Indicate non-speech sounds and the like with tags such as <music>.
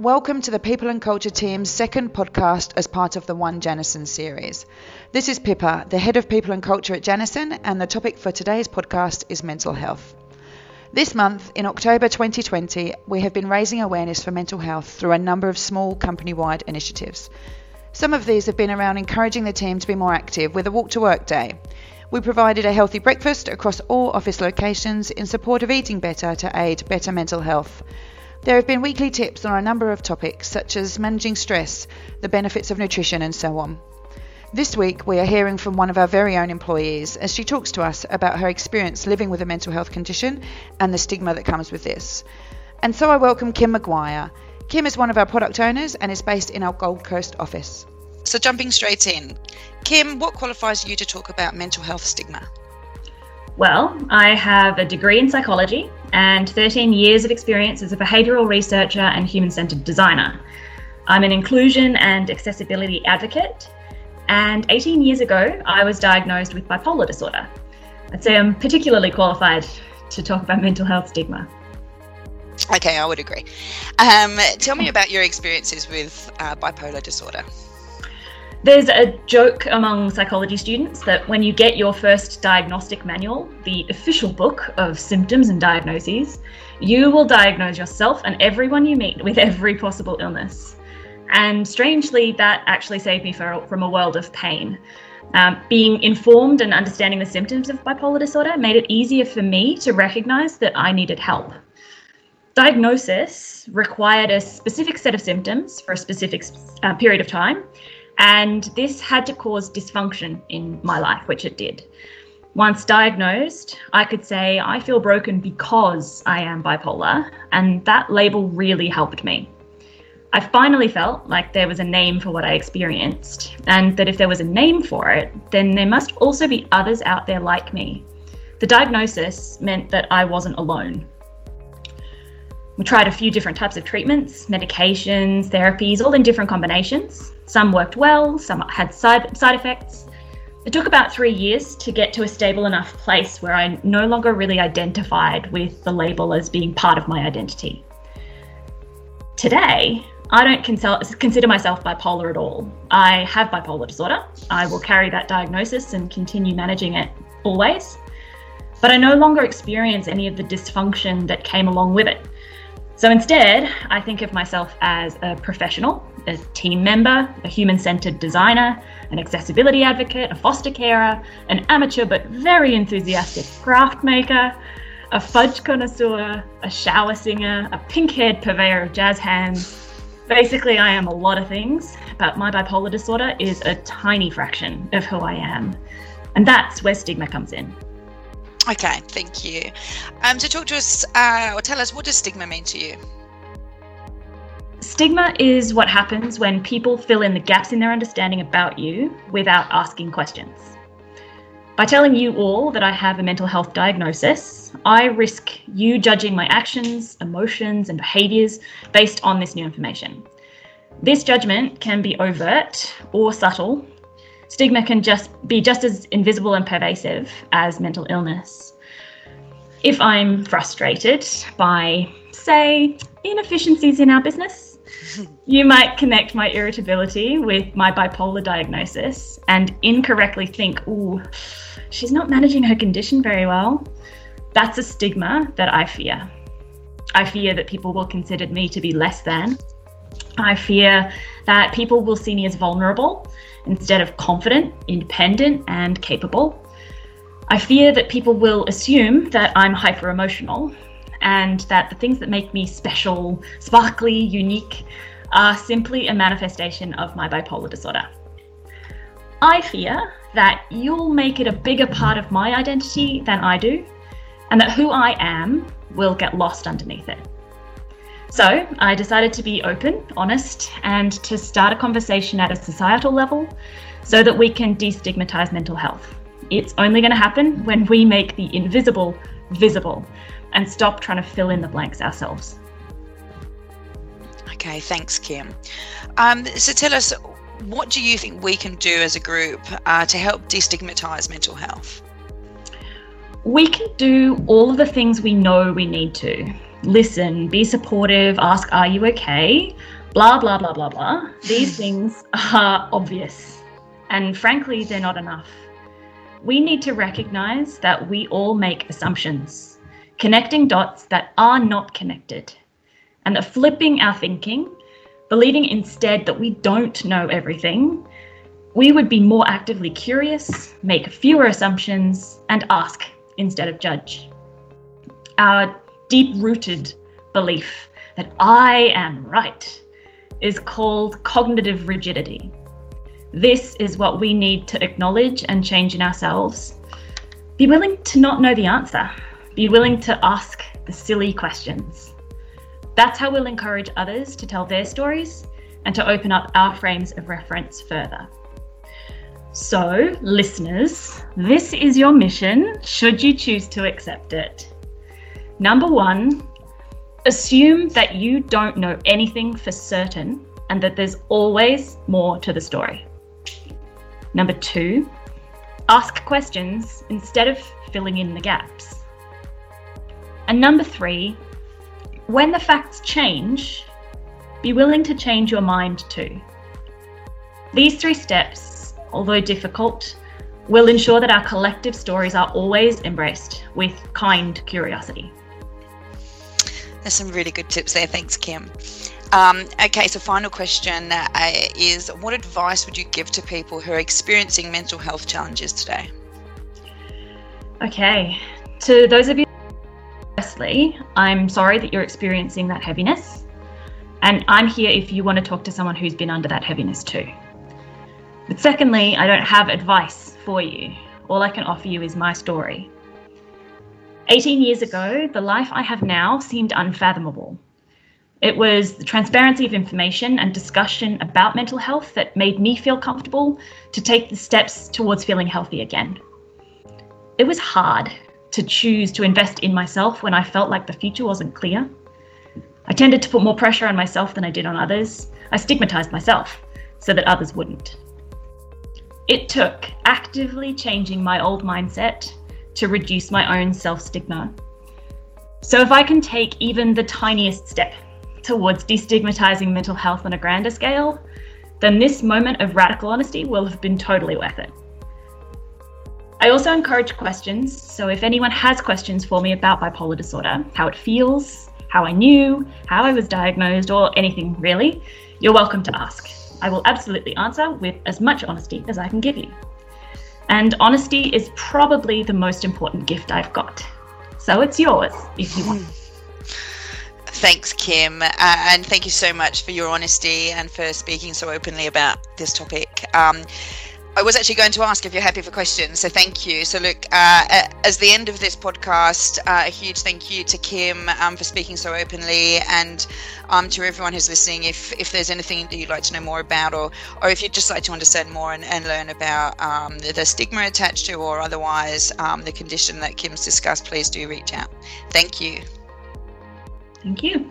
welcome to the People and Culture team's second podcast as part of the One Janison series. This is Pippa, the head of People and Culture at Janison, and the topic for today's podcast is mental health. This month, in October 2020, we have been raising awareness for mental health through a number of small company wide initiatives. Some of these have been around encouraging the team to be more active with a walk to work day. We provided a healthy breakfast across all office locations in support of eating better to aid better mental health. There have been weekly tips on a number of topics such as managing stress, the benefits of nutrition, and so on. This week, we are hearing from one of our very own employees as she talks to us about her experience living with a mental health condition and the stigma that comes with this. And so I welcome Kim Maguire. Kim is one of our product owners and is based in our Gold Coast office. So, jumping straight in, Kim, what qualifies you to talk about mental health stigma? Well, I have a degree in psychology and 13 years of experience as a behavioural researcher and human centred designer. I'm an inclusion and accessibility advocate, and 18 years ago, I was diagnosed with bipolar disorder. I'd say I'm particularly qualified to talk about mental health stigma. Okay, I would agree. Um, tell me about your experiences with uh, bipolar disorder. There's a joke among psychology students that when you get your first diagnostic manual, the official book of symptoms and diagnoses, you will diagnose yourself and everyone you meet with every possible illness. And strangely, that actually saved me from a world of pain. Um, being informed and understanding the symptoms of bipolar disorder made it easier for me to recognize that I needed help. Diagnosis required a specific set of symptoms for a specific uh, period of time, and this had to cause dysfunction in my life, which it did. Once diagnosed, I could say I feel broken because I am bipolar, and that label really helped me. I finally felt like there was a name for what I experienced, and that if there was a name for it, then there must also be others out there like me. The diagnosis meant that I wasn't alone. We tried a few different types of treatments, medications, therapies, all in different combinations. Some worked well, some had side, side effects. It took about three years to get to a stable enough place where I no longer really identified with the label as being part of my identity. Today, I don't consider myself bipolar at all. I have bipolar disorder. I will carry that diagnosis and continue managing it always. But I no longer experience any of the dysfunction that came along with it. So instead, I think of myself as a professional, a team member, a human centered designer, an accessibility advocate, a foster carer, an amateur but very enthusiastic craft maker, a fudge connoisseur, a shower singer, a pink haired purveyor of jazz hands. Basically, I am a lot of things, but my bipolar disorder is a tiny fraction of who I am. And that's where stigma comes in. Okay, thank you. Um, so talk to us uh, or tell us what does stigma mean to you? Stigma is what happens when people fill in the gaps in their understanding about you without asking questions. By telling you all that I have a mental health diagnosis, I risk you judging my actions, emotions, and behaviours based on this new information. This judgment can be overt or subtle, stigma can just be just as invisible and pervasive as mental illness. If I'm frustrated by, say, inefficiencies in our business, <laughs> you might connect my irritability with my bipolar diagnosis and incorrectly think, ooh, she's not managing her condition very well. That's a stigma that I fear. I fear that people will consider me to be less than. I fear that people will see me as vulnerable instead of confident, independent, and capable. I fear that people will assume that I'm hyper emotional and that the things that make me special, sparkly, unique are simply a manifestation of my bipolar disorder. I fear that you'll make it a bigger part of my identity than I do, and that who I am will get lost underneath it. So I decided to be open, honest, and to start a conversation at a societal level so that we can destigmatize mental health. It's only going to happen when we make the invisible visible and stop trying to fill in the blanks ourselves. Okay, thanks, Kim. Um, so tell us, what do you think we can do as a group uh, to help destigmatize mental health? We can do all of the things we know we need to listen, be supportive, ask, Are you okay? Blah, blah, blah, blah, blah. These <laughs> things are obvious. And frankly, they're not enough. We need to recognize that we all make assumptions, connecting dots that are not connected, and that flipping our thinking, believing instead that we don't know everything, we would be more actively curious, make fewer assumptions, and ask instead of judge. Our deep rooted belief that I am right is called cognitive rigidity. This is what we need to acknowledge and change in ourselves. Be willing to not know the answer, be willing to ask the silly questions. That's how we'll encourage others to tell their stories and to open up our frames of reference further. So, listeners, this is your mission should you choose to accept it. Number one, assume that you don't know anything for certain and that there's always more to the story. Number two, ask questions instead of filling in the gaps. And number three, when the facts change, be willing to change your mind too. These three steps although difficult, will ensure that our collective stories are always embraced with kind curiosity. There's some really good tips there. Thanks, Kim. Um, okay, so final question uh, is what advice would you give to people who are experiencing mental health challenges today? Okay, to those of you, firstly, I'm sorry that you're experiencing that heaviness. And I'm here if you want to talk to someone who's been under that heaviness too. But secondly, I don't have advice for you. All I can offer you is my story. 18 years ago, the life I have now seemed unfathomable. It was the transparency of information and discussion about mental health that made me feel comfortable to take the steps towards feeling healthy again. It was hard to choose to invest in myself when I felt like the future wasn't clear. I tended to put more pressure on myself than I did on others. I stigmatized myself so that others wouldn't. It took actively changing my old mindset to reduce my own self stigma. So, if I can take even the tiniest step towards destigmatizing mental health on a grander scale, then this moment of radical honesty will have been totally worth it. I also encourage questions, so if anyone has questions for me about bipolar disorder, how it feels, how I knew, how I was diagnosed, or anything really, you're welcome to ask. I will absolutely answer with as much honesty as I can give you. And honesty is probably the most important gift I've got. So it's yours if you want. Thanks, Kim. Uh, and thank you so much for your honesty and for speaking so openly about this topic. Um, I was actually going to ask if you're happy for questions, so thank you. So, look, uh, as the end of this podcast, uh, a huge thank you to Kim um, for speaking so openly, and um, to everyone who's listening. If if there's anything that you'd like to know more about, or or if you'd just like to understand more and, and learn about um, the, the, stigma attached to, or otherwise um, the condition that Kim's discussed, please do reach out. Thank you. Thank you.